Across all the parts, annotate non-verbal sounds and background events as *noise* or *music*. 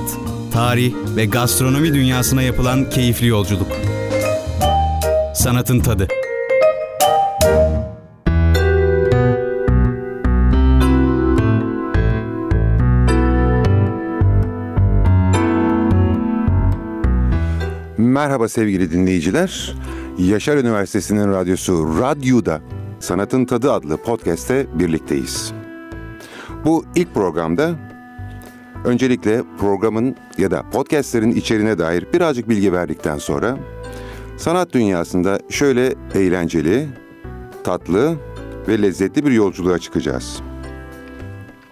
sanat, tarih ve gastronomi dünyasına yapılan keyifli yolculuk. Sanatın tadı. Merhaba sevgili dinleyiciler. Yaşar Üniversitesi'nin radyosu Radyo'da Sanatın Tadı adlı podcast'te birlikteyiz. Bu ilk programda öncelikle programın ya da podcastlerin içeriğine dair birazcık bilgi verdikten sonra sanat dünyasında şöyle eğlenceli, tatlı ve lezzetli bir yolculuğa çıkacağız.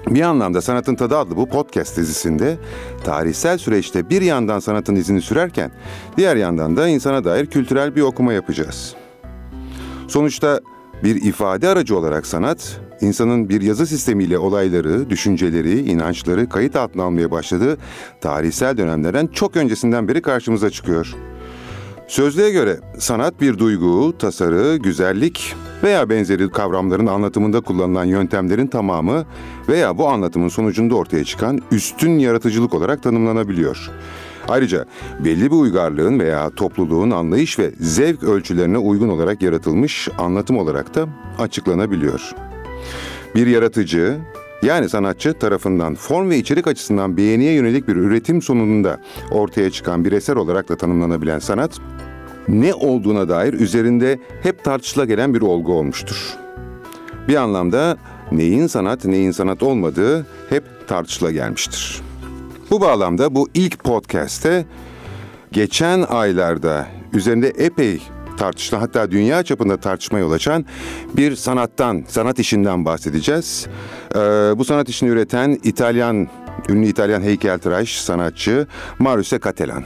Bir anlamda Sanatın Tadı adlı bu podcast dizisinde tarihsel süreçte bir yandan sanatın izini sürerken diğer yandan da insana dair kültürel bir okuma yapacağız. Sonuçta bir ifade aracı olarak sanat, insanın bir yazı sistemiyle olayları, düşünceleri, inançları kayıt altına almaya başladığı tarihsel dönemlerden çok öncesinden beri karşımıza çıkıyor. Sözlüğe göre sanat bir duygu, tasarı, güzellik veya benzeri kavramların anlatımında kullanılan yöntemlerin tamamı veya bu anlatımın sonucunda ortaya çıkan üstün yaratıcılık olarak tanımlanabiliyor. Ayrıca belli bir uygarlığın veya topluluğun anlayış ve zevk ölçülerine uygun olarak yaratılmış anlatım olarak da açıklanabiliyor. Bir yaratıcı, yani sanatçı tarafından form ve içerik açısından beğeniye yönelik bir üretim sonunda ortaya çıkan bir eser olarak da tanımlanabilen sanat, ne olduğuna dair üzerinde hep tartışıla gelen bir olgu olmuştur. Bir anlamda neyin sanat, neyin sanat olmadığı hep tartışıla gelmiştir. Bu bağlamda bu ilk podcast'te geçen aylarda üzerinde epey tartışılan hatta dünya çapında tartışma yol açan bir sanattan, sanat işinden bahsedeceğiz. Ee, bu sanat işini üreten İtalyan, ünlü İtalyan heykeltıraş sanatçı Marius Catelan.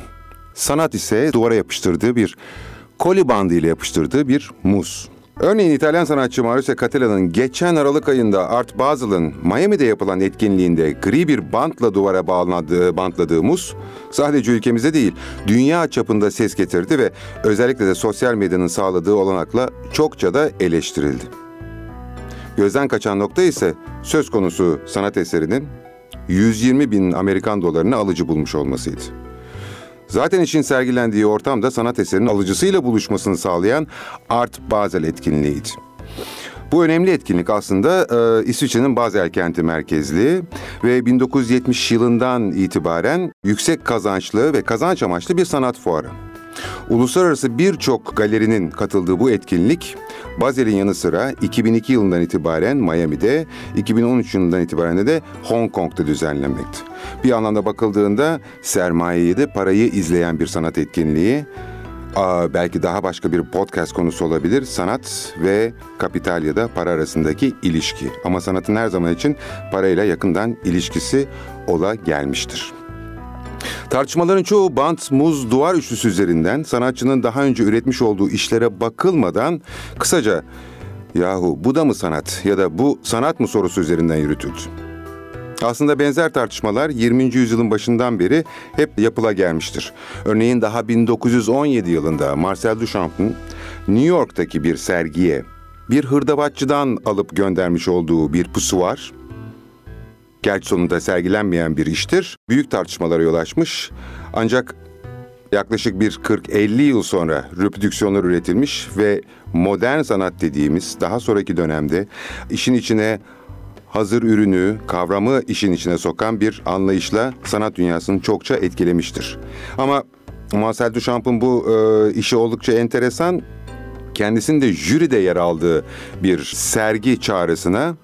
Sanat ise duvara yapıştırdığı bir koli bandı ile yapıştırdığı bir muz. Örneğin İtalyan sanatçı Maurice Catellan'ın geçen Aralık ayında Art Basel'ın Miami'de yapılan etkinliğinde gri bir bantla duvara bağladığı, bantladığı muz sadece ülkemizde değil dünya çapında ses getirdi ve özellikle de sosyal medyanın sağladığı olanakla çokça da eleştirildi. Gözden kaçan nokta ise söz konusu sanat eserinin 120 bin Amerikan dolarını alıcı bulmuş olmasıydı. Zaten işin sergilendiği ortamda sanat eserinin alıcısıyla buluşmasını sağlayan Art Basel etkinliğiydi. Bu önemli etkinlik aslında e, İsviçre'nin Basel kenti merkezli ve 1970 yılından itibaren yüksek kazançlı ve kazanç amaçlı bir sanat fuarı. Uluslararası birçok galerinin katıldığı bu etkinlik Basel'in yanı sıra 2002 yılından itibaren Miami'de, 2013 yılından itibaren de Hong Kong'da düzenlenmekte. Bir anlamda bakıldığında sermayeyi de parayı izleyen bir sanat etkinliği. Aa, belki daha başka bir podcast konusu olabilir. Sanat ve kapital ya da para arasındaki ilişki. Ama sanatın her zaman için parayla yakından ilişkisi ola gelmiştir. Tartışmaların çoğu bant, muz, duvar üçlüsü üzerinden sanatçının daha önce üretmiş olduğu işlere bakılmadan kısaca yahu bu da mı sanat ya da bu sanat mı sorusu üzerinden yürütüldü. Aslında benzer tartışmalar 20. yüzyılın başından beri hep yapıla gelmiştir. Örneğin daha 1917 yılında Marcel Duchamp'ın New York'taki bir sergiye bir hırdavatçıdan alıp göndermiş olduğu bir pusuvar, gerçi sonunda sergilenmeyen bir iştir. Büyük tartışmalara yol açmış. Ancak yaklaşık bir 40-50 yıl sonra reprodüksiyonlar üretilmiş ve modern sanat dediğimiz daha sonraki dönemde işin içine hazır ürünü, kavramı işin içine sokan bir anlayışla sanat dünyasını çokça etkilemiştir. Ama Marcel Duchamp'ın bu e, işi oldukça enteresan. Kendisinin de jüride yer aldığı bir sergi çağrısına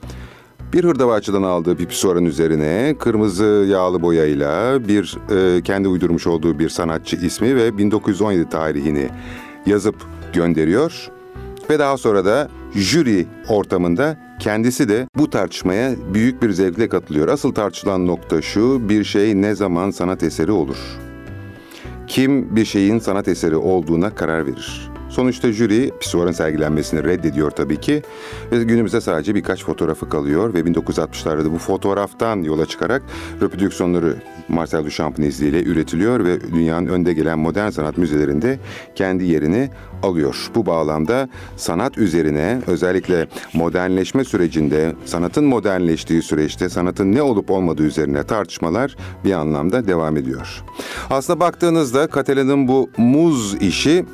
bir hırdavatçıdan aldığı bir pisuarın üzerine kırmızı yağlı boyayla bir e, kendi uydurmuş olduğu bir sanatçı ismi ve 1917 tarihini yazıp gönderiyor. Ve daha sonra da jüri ortamında kendisi de bu tartışmaya büyük bir zevkle katılıyor. Asıl tartışılan nokta şu, bir şey ne zaman sanat eseri olur? Kim bir şeyin sanat eseri olduğuna karar verir? Sonuçta jüri pisuarın sergilenmesini reddediyor tabii ki ve günümüzde sadece birkaç fotoğrafı kalıyor ve 1960'larda bu fotoğraftan yola çıkarak reprodüksiyonları Marcel Duchamp'ın izniyle üretiliyor ve dünyanın önde gelen modern sanat müzelerinde kendi yerini alıyor. Bu bağlamda sanat üzerine özellikle modernleşme sürecinde, sanatın modernleştiği süreçte sanatın ne olup olmadığı üzerine tartışmalar bir anlamda devam ediyor. Aslında baktığınızda Catalan'ın bu muz işi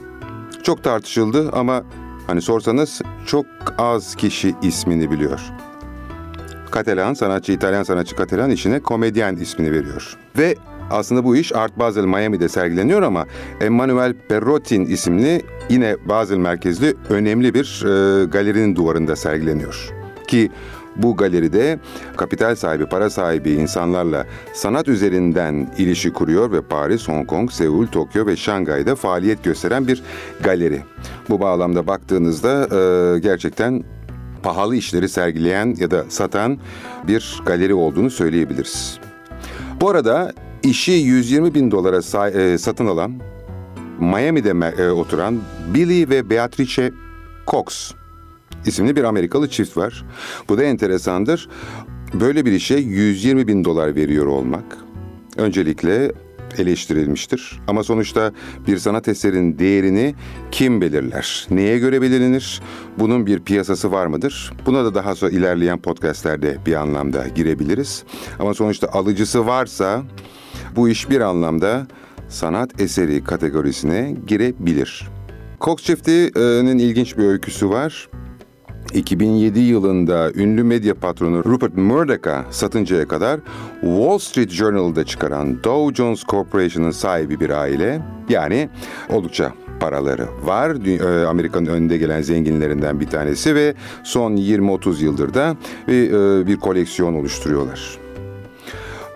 çok tartışıldı ama hani sorsanız çok az kişi ismini biliyor. Katalan sanatçı, İtalyan sanatçı Katalan işine komedyen ismini veriyor. Ve aslında bu iş Art Basel Miami'de sergileniyor ama Emmanuel Perrotin isimli yine Basel merkezli önemli bir e, galerinin duvarında sergileniyor. Ki bu galeride kapital sahibi, para sahibi insanlarla sanat üzerinden ilişki kuruyor ve Paris, Hong Kong, Seul, Tokyo ve Şangay'da faaliyet gösteren bir galeri. Bu bağlamda baktığınızda e, gerçekten pahalı işleri sergileyen ya da satan bir galeri olduğunu söyleyebiliriz. Bu arada işi 120 bin dolara e, satın alan Miami'de e, oturan Billy ve Beatrice Cox isimli bir Amerikalı çift var. Bu da enteresandır. Böyle bir işe 120 bin dolar veriyor olmak öncelikle eleştirilmiştir. Ama sonuçta bir sanat eserin değerini kim belirler? Neye göre belirlenir? Bunun bir piyasası var mıdır? Buna da daha sonra ilerleyen podcastlerde bir anlamda girebiliriz. Ama sonuçta alıcısı varsa bu iş bir anlamda sanat eseri kategorisine girebilir. Cox çiftinin ilginç bir öyküsü var. 2007 yılında ünlü medya patronu Rupert Murdoch'a satıncaya kadar Wall Street Journal'da çıkaran Dow Jones Corporation'ın sahibi bir aile. Yani oldukça paraları var. E, Amerika'nın önde gelen zenginlerinden bir tanesi ve son 20-30 yıldır da e, bir koleksiyon oluşturuyorlar.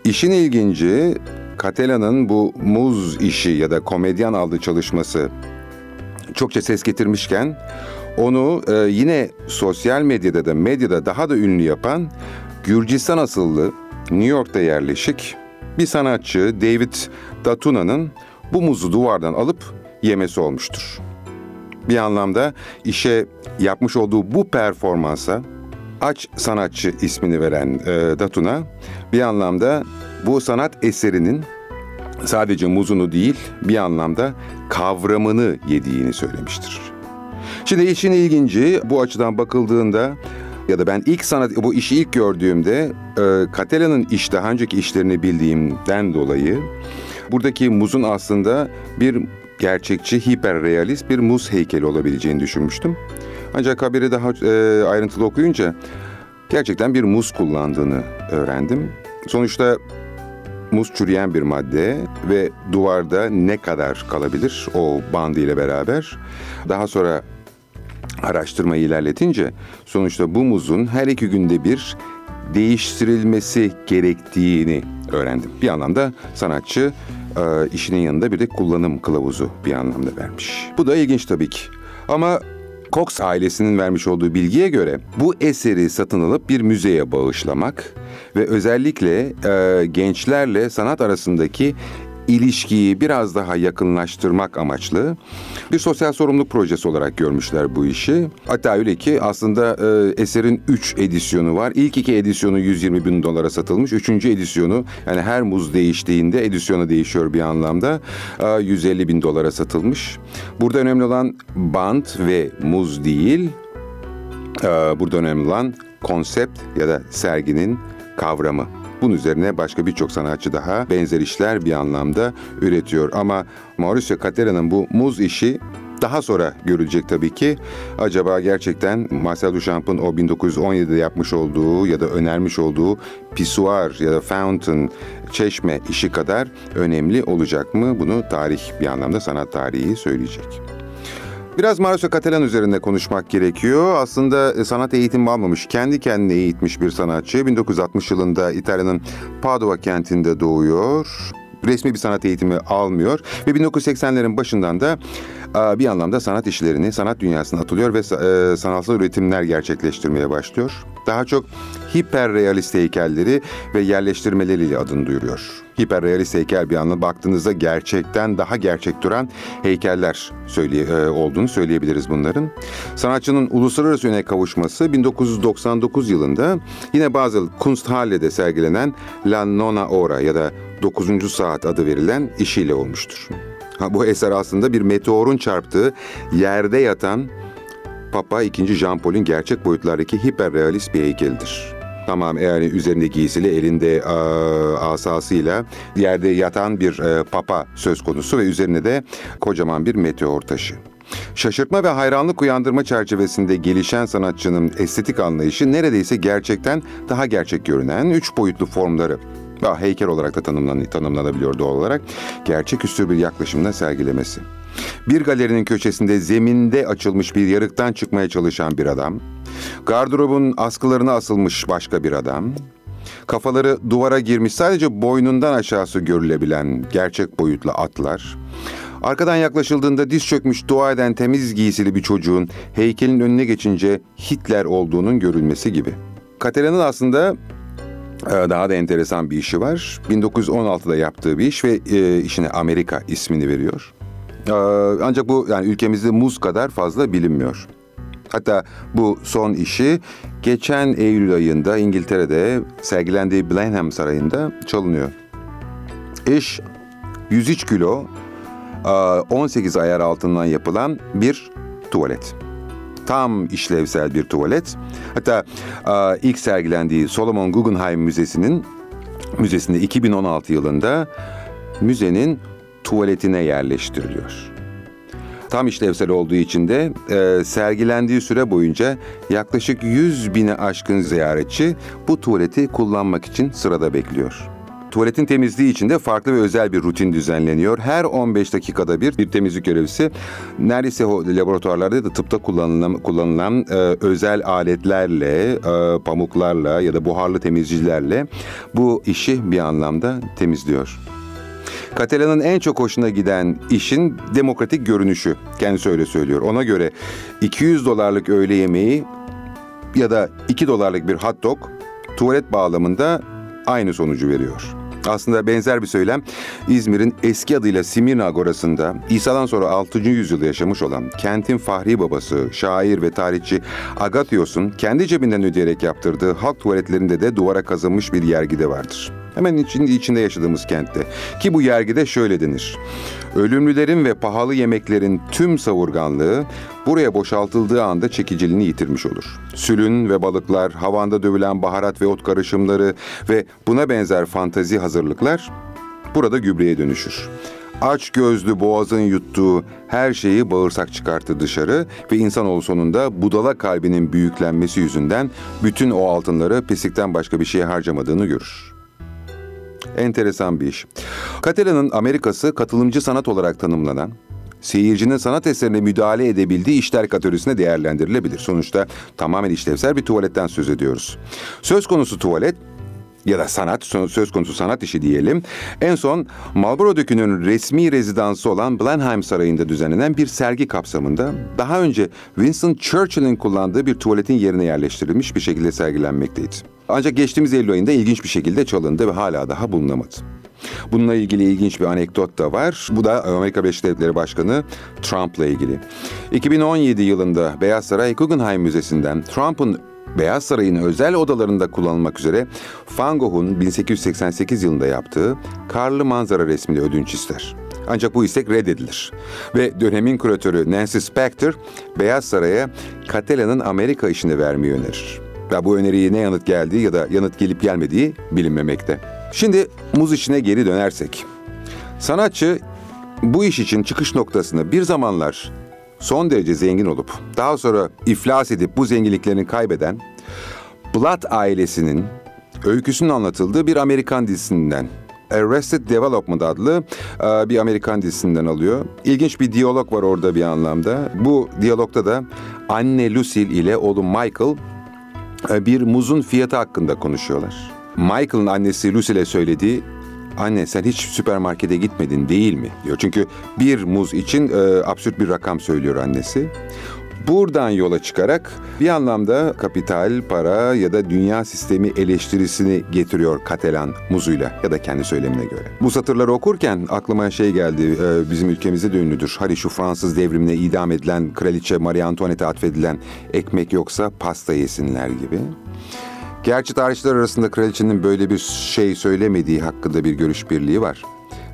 İşin ilginci Catalan'ın bu muz işi ya da komedyen aldığı çalışması çokça ses getirmişken onu e, yine sosyal medyada da medyada daha da ünlü yapan Gürcistan asıllı New York'ta yerleşik bir sanatçı David Datuna'nın bu muzu duvardan alıp yemesi olmuştur. Bir anlamda işe yapmış olduğu bu performansa aç sanatçı ismini veren e, Datuna bir anlamda bu sanat eserinin sadece muzunu değil bir anlamda kavramını yediğini söylemiştir. Şimdi işin ilginci bu açıdan bakıldığında ya da ben ilk sanat bu işi ilk gördüğümde e, Catalan'ın iş daha önceki işlerini bildiğimden dolayı buradaki muzun aslında bir gerçekçi, hiperrealist bir muz heykeli olabileceğini düşünmüştüm. Ancak haberi daha e, ayrıntılı okuyunca gerçekten bir muz kullandığını öğrendim. Sonuçta muz çürüyen bir madde ve duvarda ne kadar kalabilir o bandı ile beraber. Daha sonra araştırmayı ilerletince sonuçta bu muzun her iki günde bir değiştirilmesi gerektiğini öğrendim. Bir anlamda sanatçı e, işinin yanında bir de kullanım kılavuzu bir anlamda vermiş. Bu da ilginç tabii ki. Ama Cox ailesinin vermiş olduğu bilgiye göre bu eseri satın alıp bir müzeye bağışlamak ve özellikle e, gençlerle sanat arasındaki ilişkiyi biraz daha yakınlaştırmak amaçlı bir sosyal sorumluluk projesi olarak görmüşler bu işi. Hatta öyle ki aslında e, eserin 3 edisyonu var. İlk iki edisyonu 120 bin dolara satılmış. Üçüncü edisyonu yani her muz değiştiğinde edisyonu değişiyor bir anlamda. E, 150 bin dolara satılmış. Burada önemli olan bant ve muz değil. E, burada önemli olan konsept ya da serginin kavramı. Bunun üzerine başka birçok sanatçı daha benzer işler bir anlamda üretiyor. Ama Mauricio Catera'nın bu muz işi daha sonra görülecek tabii ki. Acaba gerçekten Marcel Duchamp'ın o 1917'de yapmış olduğu ya da önermiş olduğu pisuar ya da fountain, çeşme işi kadar önemli olacak mı? Bunu tarih bir anlamda sanat tarihi söyleyecek. Biraz Mauricio Catalan üzerinde konuşmak gerekiyor. Aslında e, sanat eğitimi almamış, kendi kendine eğitmiş bir sanatçı. 1960 yılında İtalya'nın Padova kentinde doğuyor resmi bir sanat eğitimi almıyor ve 1980'lerin başından da bir anlamda sanat işlerini sanat dünyasına atılıyor ve e, sanatsal üretimler gerçekleştirmeye başlıyor. Daha çok hiperrealist heykelleri ve yerleştirmeleriyle adını duyuruyor. Hiperrealist heykel bir anlamda baktığınızda gerçekten daha gerçek duran heykeller söyleye, e, olduğunu söyleyebiliriz bunların. Sanatçının uluslararası öne kavuşması 1999 yılında yine bazı Kunsthalle'de sergilenen La Nona Ora ya da 9. Saat adı verilen işiyle olmuştur. Ha, bu eser aslında bir meteorun çarptığı yerde yatan Papa 2. Jean Paul'ün gerçek boyutlardaki hiperrealist bir heykelidir. Tamam yani üzerinde giysili elinde a, asasıyla yerde yatan bir e, papa söz konusu ve üzerine de kocaman bir meteor taşı. Şaşırtma ve hayranlık uyandırma çerçevesinde gelişen sanatçının estetik anlayışı neredeyse gerçekten daha gerçek görünen üç boyutlu formları ve heykel olarak da tanımlan tanımlanabiliyor doğal olarak gerçeküstü bir yaklaşımla sergilemesi. Bir galerinin köşesinde zeminde açılmış bir yarıktan çıkmaya çalışan bir adam, gardırobun askılarına asılmış başka bir adam, kafaları duvara girmiş sadece boynundan aşağısı görülebilen gerçek boyutlu atlar, arkadan yaklaşıldığında diz çökmüş dua eden temiz giysili bir çocuğun heykelin önüne geçince Hitler olduğunun görülmesi gibi. Katera'nın aslında daha da enteresan bir işi var. 1916'da yaptığı bir iş ve e, işine Amerika ismini veriyor. Ee, ancak bu yani ülkemizde muz kadar fazla bilinmiyor. Hatta bu son işi geçen Eylül ayında İngiltere'de sergilendiği Blenheim Sarayı'nda çalınıyor. İş 103 kilo 18 ayar altından yapılan bir tuvalet. Tam işlevsel bir tuvalet. Hatta ilk sergilendiği Solomon Guggenheim Müzesi'nin müzesinde 2016 yılında müzenin tuvaletine yerleştiriliyor. Tam işlevsel olduğu için de e, sergilendiği süre boyunca yaklaşık 100 bine aşkın ziyaretçi bu tuvaleti kullanmak için sırada bekliyor. Tuvaletin temizliği için de farklı ve özel bir rutin düzenleniyor. Her 15 dakikada bir bir temizlik görevlisi neredeyse laboratuvarlarda da tıpta kullanılan, kullanılan e, özel aletlerle, e, pamuklarla ya da buharlı temizcilerle bu işi bir anlamda temizliyor. Katelan'ın en çok hoşuna giden işin demokratik görünüşü. Kendisi öyle söylüyor. Ona göre 200 dolarlık öğle yemeği ya da 2 dolarlık bir hot dog tuvalet bağlamında aynı sonucu veriyor. Aslında benzer bir söylem İzmir'in eski adıyla Simirna Agorası'nda İsa'dan sonra 6. yüzyılda yaşamış olan kentin fahri babası, şair ve tarihçi Agatios'un kendi cebinden ödeyerek yaptırdığı halk tuvaletlerinde de duvara kazınmış bir yergide vardır. Hemen içinde, içinde yaşadığımız kentte. Ki bu yergide şöyle denir. Ölümlülerin ve pahalı yemeklerin tüm savurganlığı buraya boşaltıldığı anda çekiciliğini yitirmiş olur. Sülün ve balıklar, havanda dövülen baharat ve ot karışımları ve buna benzer fantazi hazırlıklar burada gübreye dönüşür. Aç gözlü boğazın yuttuğu her şeyi bağırsak çıkarttı dışarı ve insanoğlu sonunda budala kalbinin büyüklenmesi yüzünden bütün o altınları pislikten başka bir şeye harcamadığını görür. Enteresan bir iş. Catalan'ın Amerikası katılımcı sanat olarak tanımlanan, seyircinin sanat eserine müdahale edebildiği işler kategorisine değerlendirilebilir. Sonuçta tamamen işlevsel bir tuvaletten söz ediyoruz. Söz konusu tuvalet ya da sanat, söz konusu sanat işi diyelim. En son Marlborough Dökü'nün resmi rezidansı olan Blenheim Sarayı'nda düzenlenen bir sergi kapsamında daha önce Winston Churchill'in kullandığı bir tuvaletin yerine yerleştirilmiş bir şekilde sergilenmekteydi. Ancak geçtiğimiz Eylül ayında ilginç bir şekilde çalındı ve hala daha bulunamadı. Bununla ilgili ilginç bir anekdot da var. Bu da Amerika Birleşik Devletleri Başkanı Trump'la ilgili. 2017 yılında Beyaz Saray Guggenheim Müzesi'nden Trump'ın Beyaz Saray'ın özel odalarında kullanılmak üzere Van Gogh'un 1888 yılında yaptığı karlı manzara resmini ödünç ister. Ancak bu istek reddedilir. Ve dönemin küratörü Nancy Spector, Beyaz Saray'a Catalan'ın Amerika işini vermeyi önerir. Ve bu öneriye ne yanıt geldiği ya da yanıt gelip gelmediği bilinmemekte. Şimdi muz işine geri dönersek. Sanatçı bu iş için çıkış noktasını bir zamanlar son derece zengin olup daha sonra iflas edip bu zenginliklerini kaybeden Blood ailesinin öyküsünün anlatıldığı bir Amerikan dizisinden Arrested Development adlı e, bir Amerikan dizisinden alıyor. İlginç bir diyalog var orada bir anlamda. Bu diyalogta da anne Lucille ile oğlu Michael e, bir muzun fiyatı hakkında konuşuyorlar. Michael'ın annesi Lucille'e söylediği Anne sen hiç süpermarkete gitmedin değil mi? diyor. Çünkü bir muz için e, absürt bir rakam söylüyor annesi. Buradan yola çıkarak bir anlamda kapital, para ya da dünya sistemi eleştirisini getiriyor Katelan muzuyla ya da kendi söylemine göre. Bu satırları okurken aklıma şey geldi, e, bizim ülkemizde de ünlüdür. Hani şu Fransız devrimine idam edilen kraliçe Marie Antoinette'e atfedilen ekmek yoksa pasta yesinler gibi. Gerçi tarihçiler arasında kraliçenin böyle bir şey söylemediği hakkında bir görüş birliği var.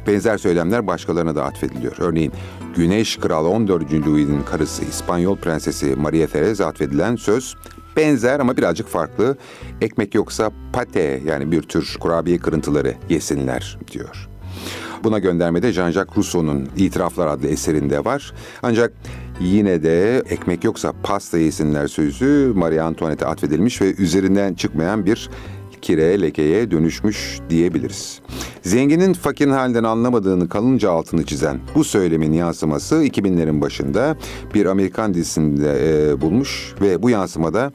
Benzer söylemler başkalarına da atfediliyor. Örneğin Güneş Kral 14. Louis'in karısı İspanyol Prensesi Maria Teresa atfedilen söz benzer ama birazcık farklı. Ekmek yoksa pate yani bir tür kurabiye kırıntıları yesinler diyor. Buna göndermede Jean-Jacques Rousseau'nun İtiraflar adlı eserinde var. Ancak yine de ekmek yoksa pasta yesinler sözü Marie Antoinette'e atfedilmiş ve üzerinden çıkmayan bir kire, lekeye dönüşmüş diyebiliriz. Zenginin fakirin halinden anlamadığını kalınca altını çizen bu söylemin yansıması 2000'lerin başında bir Amerikan dizisinde e, bulmuş ve bu yansımada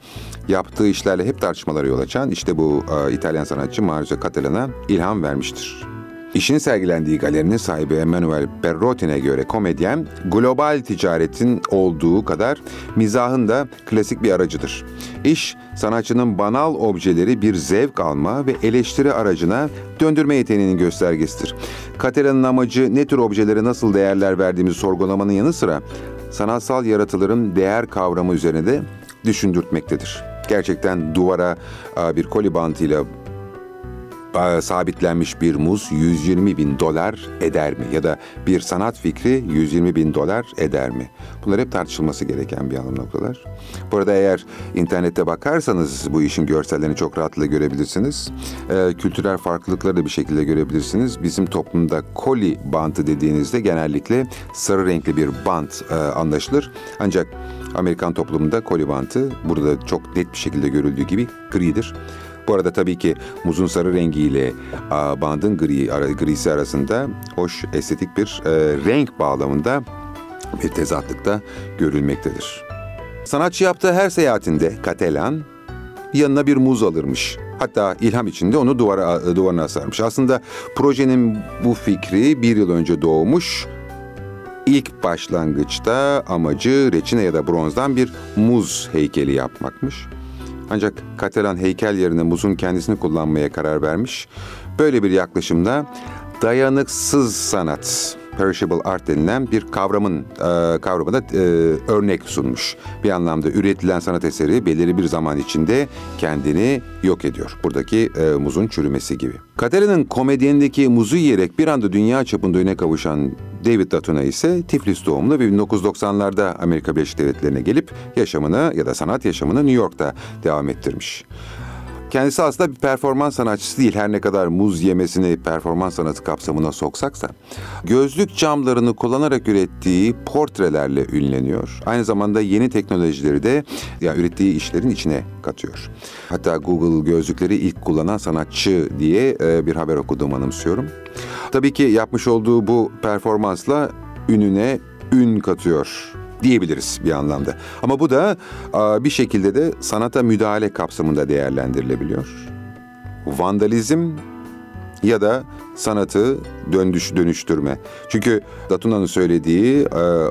yaptığı işlerle hep tartışmalara yol açan işte bu e, İtalyan sanatçı Mario Catalan'a ilham vermiştir. İşinin sergilendiği galerinin sahibi Emmanuel Perrotin'e göre komedyen, global ticaretin olduğu kadar mizahın da klasik bir aracıdır. İş, sanatçının banal objeleri bir zevk alma ve eleştiri aracına döndürme yeteneğinin göstergesidir. Katera'nın amacı ne tür objelere nasıl değerler verdiğimizi sorgulamanın yanı sıra sanatsal yaratıların değer kavramı üzerine de düşündürtmektedir. Gerçekten duvara bir koli bantıyla sabitlenmiş bir muz 120 bin dolar eder mi? Ya da bir sanat fikri 120 bin dolar eder mi? Bunlar hep tartışılması gereken bir anlam noktalar. Bu arada eğer internette bakarsanız bu işin görsellerini çok rahatlıkla görebilirsiniz. Ee, kültürel farklılıkları da bir şekilde görebilirsiniz. Bizim toplumda koli bantı dediğinizde genellikle sarı renkli bir bant e, anlaşılır. Ancak Amerikan toplumunda koli bantı burada çok net bir şekilde görüldüğü gibi gridir. Bu arada tabii ki muzun sarı rengiyle a, bandın gri, ara, grisi arasında hoş estetik bir e, renk bağlamında bir tezatlıkta görülmektedir. Sanatçı yaptığı her seyahatinde Katelan yanına bir muz alırmış. Hatta ilham içinde onu duvara, duvarına asarmış. Aslında projenin bu fikri bir yıl önce doğmuş. İlk başlangıçta amacı reçine ya da bronzdan bir muz heykeli yapmakmış. Ancak Katalan heykel yerine muzun kendisini kullanmaya karar vermiş. Böyle bir yaklaşımda dayanıksız sanat, perishable art denilen bir kavramın e, kavramına e, örnek sunmuş. Bir anlamda üretilen sanat eseri belirli bir zaman içinde kendini yok ediyor. Buradaki e, muzun çürümesi gibi. Katera'nın komedyendeki muzu yiyerek bir anda dünya çapında öne kavuşan David Datuna ise Tiflis doğumlu ve 1990'larda Amerika Birleşik Devletleri'ne gelip yaşamını ya da sanat yaşamını New York'ta devam ettirmiş. Kendisi aslında bir performans sanatçısı değil. Her ne kadar muz yemesini performans sanatı kapsamına soksaksa. Gözlük camlarını kullanarak ürettiği portrelerle ünleniyor. Aynı zamanda yeni teknolojileri de yani ürettiği işlerin içine katıyor. Hatta Google gözlükleri ilk kullanan sanatçı diye e, bir haber okuduğumu anımsıyorum. Tabii ki yapmış olduğu bu performansla ününe ün katıyor diyebiliriz bir anlamda. Ama bu da bir şekilde de sanata müdahale kapsamında değerlendirilebiliyor. Vandalizm ya da sanatı döndüş dönüştürme. Çünkü Datuna'nın söylediği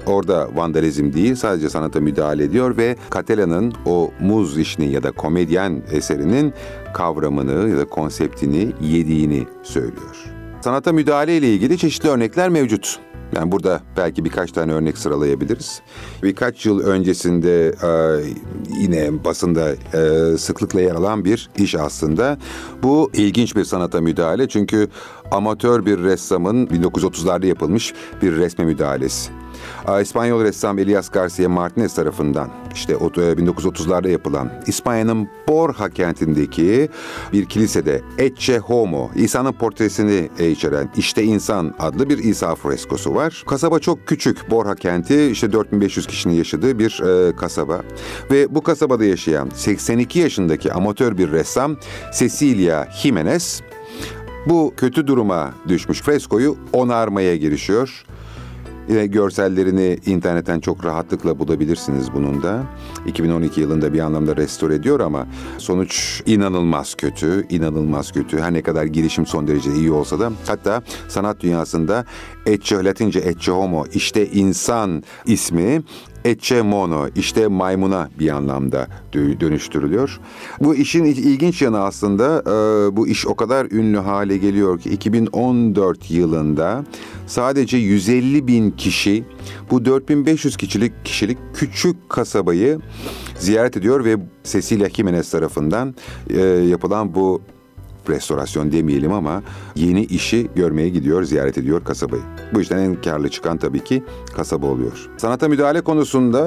orada vandalizm değil sadece sanata müdahale ediyor ve Katela'nın o muz işini ya da komedyen eserinin kavramını ya da konseptini yediğini söylüyor. Sanata müdahale ile ilgili çeşitli örnekler mevcut. Yani burada belki birkaç tane örnek sıralayabiliriz. Birkaç yıl öncesinde e, yine basında e, sıklıkla yer alan bir iş aslında. Bu ilginç bir sanata müdahale çünkü amatör bir ressamın 1930'larda yapılmış bir resme müdahalesi. İspanyol ressam Elias Garcia Martinez tarafından işte 1930'larda yapılan İspanya'nın Borja kentindeki bir kilisede Ecce Homo, İsa'nın portresini içeren İşte İnsan adlı bir İsa freskosu var. Kasaba çok küçük. Borja kenti işte 4500 kişinin yaşadığı bir e, kasaba. Ve bu kasabada yaşayan 82 yaşındaki amatör bir ressam Cecilia Jimenez bu kötü duruma düşmüş freskoyu onarmaya girişiyor Yine görsellerini internetten çok rahatlıkla bulabilirsiniz bunun da. 2012 yılında bir anlamda restore ediyor ama sonuç inanılmaz kötü, inanılmaz kötü. Her ne kadar girişim son derece iyi olsa da hatta sanat dünyasında Ecce, Latince Ecce Homo, işte insan ismi Ecce mono, işte maymuna bir anlamda dönüştürülüyor. Bu işin ilginç yanı aslında e, bu iş o kadar ünlü hale geliyor ki 2014 yılında sadece 150 bin kişi bu 4500 kişilik kişilik küçük kasabayı ziyaret ediyor ve Cecilia Jimenez tarafından e, yapılan bu restorasyon demeyelim ama yeni işi görmeye gidiyor, ziyaret ediyor kasabayı. Bu işten en karlı çıkan tabii ki kasaba oluyor. Sanata müdahale konusunda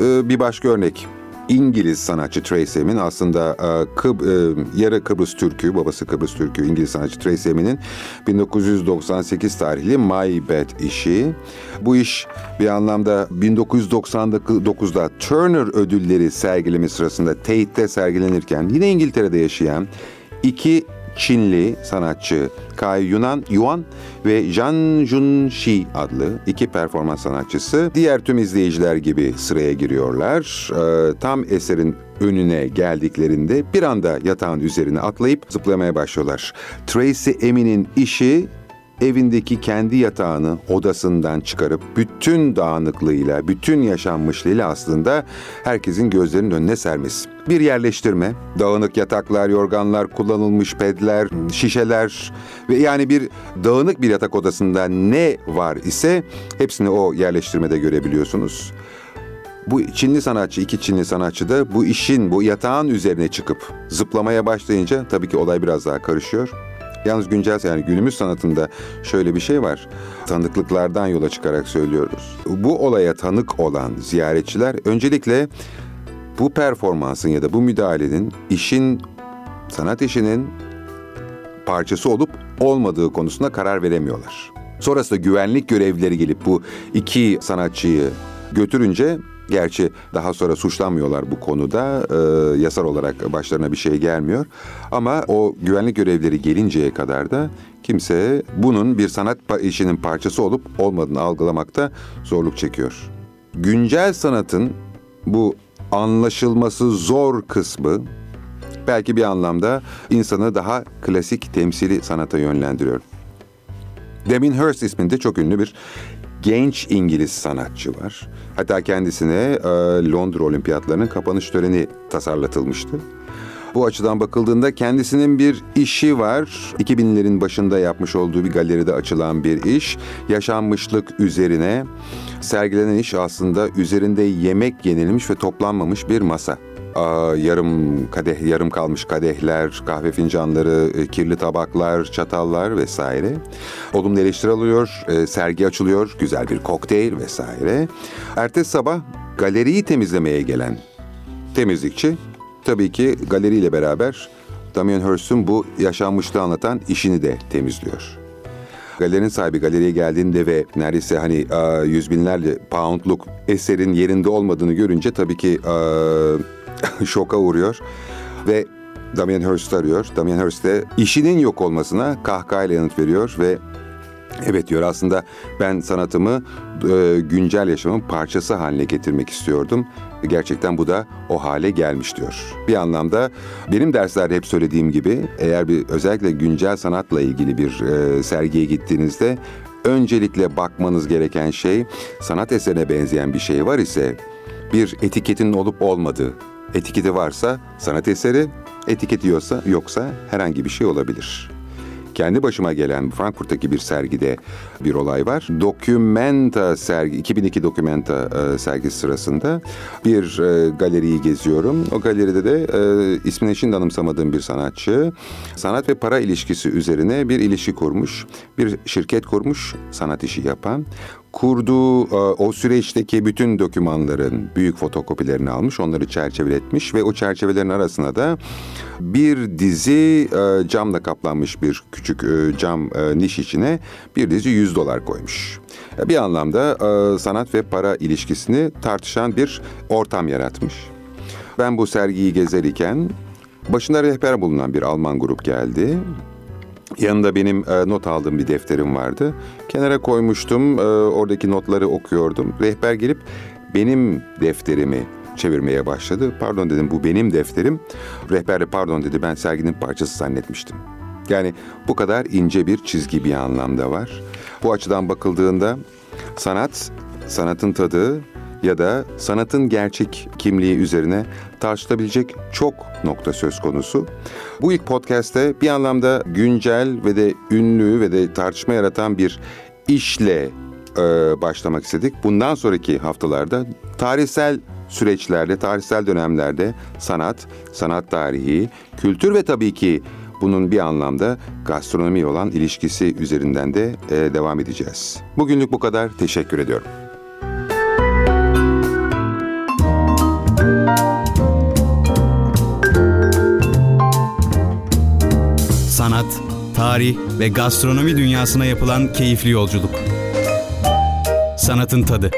e, bir başka örnek. İngiliz sanatçı Tracy Emin aslında e, Kıb, e, yarı Kıbrıs Türk'ü, babası Kıbrıs Türk'ü İngiliz sanatçı Tracy Emin'in 1998 tarihli My Bed işi. Bu iş bir anlamda 1999'da Turner ödülleri sergileme sırasında Tate'de sergilenirken yine İngiltere'de yaşayan iki Çinli sanatçı Kai Yunan Yuan ve Zhang Junshi adlı iki performans sanatçısı diğer tüm izleyiciler gibi sıraya giriyorlar. Ee, tam eserin önüne geldiklerinde bir anda yatağın üzerine atlayıp zıplamaya başlıyorlar. Tracy Emin'in işi evindeki kendi yatağını odasından çıkarıp bütün dağınıklığıyla, bütün yaşanmışlığıyla aslında herkesin gözlerinin önüne sermesi. Bir yerleştirme, dağınık yataklar, yorganlar, kullanılmış pedler, şişeler ve yani bir dağınık bir yatak odasında ne var ise hepsini o yerleştirmede görebiliyorsunuz. Bu Çinli sanatçı, iki Çinli sanatçı da bu işin, bu yatağın üzerine çıkıp zıplamaya başlayınca tabii ki olay biraz daha karışıyor. Yalnız güncel yani günümüz sanatında şöyle bir şey var. Tanıklıklardan yola çıkarak söylüyoruz. Bu olaya tanık olan ziyaretçiler öncelikle bu performansın ya da bu müdahalenin işin sanat işinin parçası olup olmadığı konusunda karar veremiyorlar. Sonrasında güvenlik görevlileri gelip bu iki sanatçıyı götürünce Gerçi daha sonra suçlanmıyorlar bu konuda. E, yasal olarak başlarına bir şey gelmiyor. Ama o güvenlik görevleri gelinceye kadar da kimse bunun bir sanat işinin parçası olup olmadığını algılamakta zorluk çekiyor. Güncel sanatın bu anlaşılması zor kısmı belki bir anlamda insanı daha klasik temsili sanata yönlendiriyor. Demin Hirst isminde çok ünlü bir genç İngiliz sanatçı var. Hatta kendisine e, Londra Olimpiyatlarının kapanış töreni tasarlatılmıştı. Bu açıdan bakıldığında kendisinin bir işi var. 2000'lerin başında yapmış olduğu bir galeride açılan bir iş. Yaşanmışlık üzerine sergilenen iş aslında üzerinde yemek yenilmiş ve toplanmamış bir masa yarım kadeh, yarım kalmış kadehler, kahve fincanları, e, kirli tabaklar, çatallar vesaire. Olumlu eleştiri alıyor, e, sergi açılıyor, güzel bir kokteyl vesaire. Ertesi sabah galeriyi temizlemeye gelen temizlikçi tabii ki galeriyle beraber Damien Hirst'ün bu yaşanmışlığı anlatan işini de temizliyor. Galerinin sahibi galeriye geldiğinde ve neredeyse hani yüz binlerce poundluk eserin yerinde olmadığını görünce tabii ki *laughs* şoka uğruyor ve Damien Hirst arıyor. Damien Hirst de işinin yok olmasına kahkahayla yanıt veriyor ve Evet diyor aslında ben sanatımı e, güncel yaşamın parçası haline getirmek istiyordum. Gerçekten bu da o hale gelmiş diyor. Bir anlamda benim derslerde hep söylediğim gibi eğer bir özellikle güncel sanatla ilgili bir e, sergiye gittiğinizde öncelikle bakmanız gereken şey sanat eserine benzeyen bir şey var ise bir etiketin olup olmadığı Etiketi varsa sanat eseri, etiketi yoksa, yoksa herhangi bir şey olabilir. Kendi başıma gelen Frankfurt'taki bir sergide bir olay var. Documenta sergi, 2002 Documenta e, sergisi sırasında bir e, galeriyi geziyorum. O galeride de e, ismini şimdi anımsamadığım bir sanatçı sanat ve para ilişkisi üzerine bir ilişki kurmuş. Bir şirket kurmuş sanat işi yapan kurduğu e, o süreçteki bütün dokümanların büyük fotokopilerini almış, onları çerçeveletmiş ve o çerçevelerin arasına da bir dizi e, camla kaplanmış bir küçük e, cam niş içine bir dizi 100 dolar koymuş. Bir anlamda sanat ve para ilişkisini tartışan bir ortam yaratmış. Ben bu sergiyi gezerken başında rehber bulunan bir Alman grup geldi Yanında benim e, not aldığım bir defterim vardı. Kenara koymuştum, e, oradaki notları okuyordum. Rehber gelip benim defterimi çevirmeye başladı. Pardon dedim bu benim defterim. Rehber de pardon dedi ben serginin parçası zannetmiştim. Yani bu kadar ince bir çizgi bir anlamda var. Bu açıdan bakıldığında sanat, sanatın tadı ya da sanatın gerçek kimliği üzerine tartışılabilecek çok nokta söz konusu. Bu ilk podcast'te bir anlamda güncel ve de ünlü ve de tartışma yaratan bir işle e, başlamak istedik. Bundan sonraki haftalarda tarihsel süreçlerde, tarihsel dönemlerde sanat, sanat tarihi, kültür ve tabii ki bunun bir anlamda gastronomi olan ilişkisi üzerinden de e, devam edeceğiz. Bugünlük bu kadar. Teşekkür ediyorum. Sanat, tarih ve gastronomi dünyasına yapılan keyifli yolculuk. Sanatın tadı.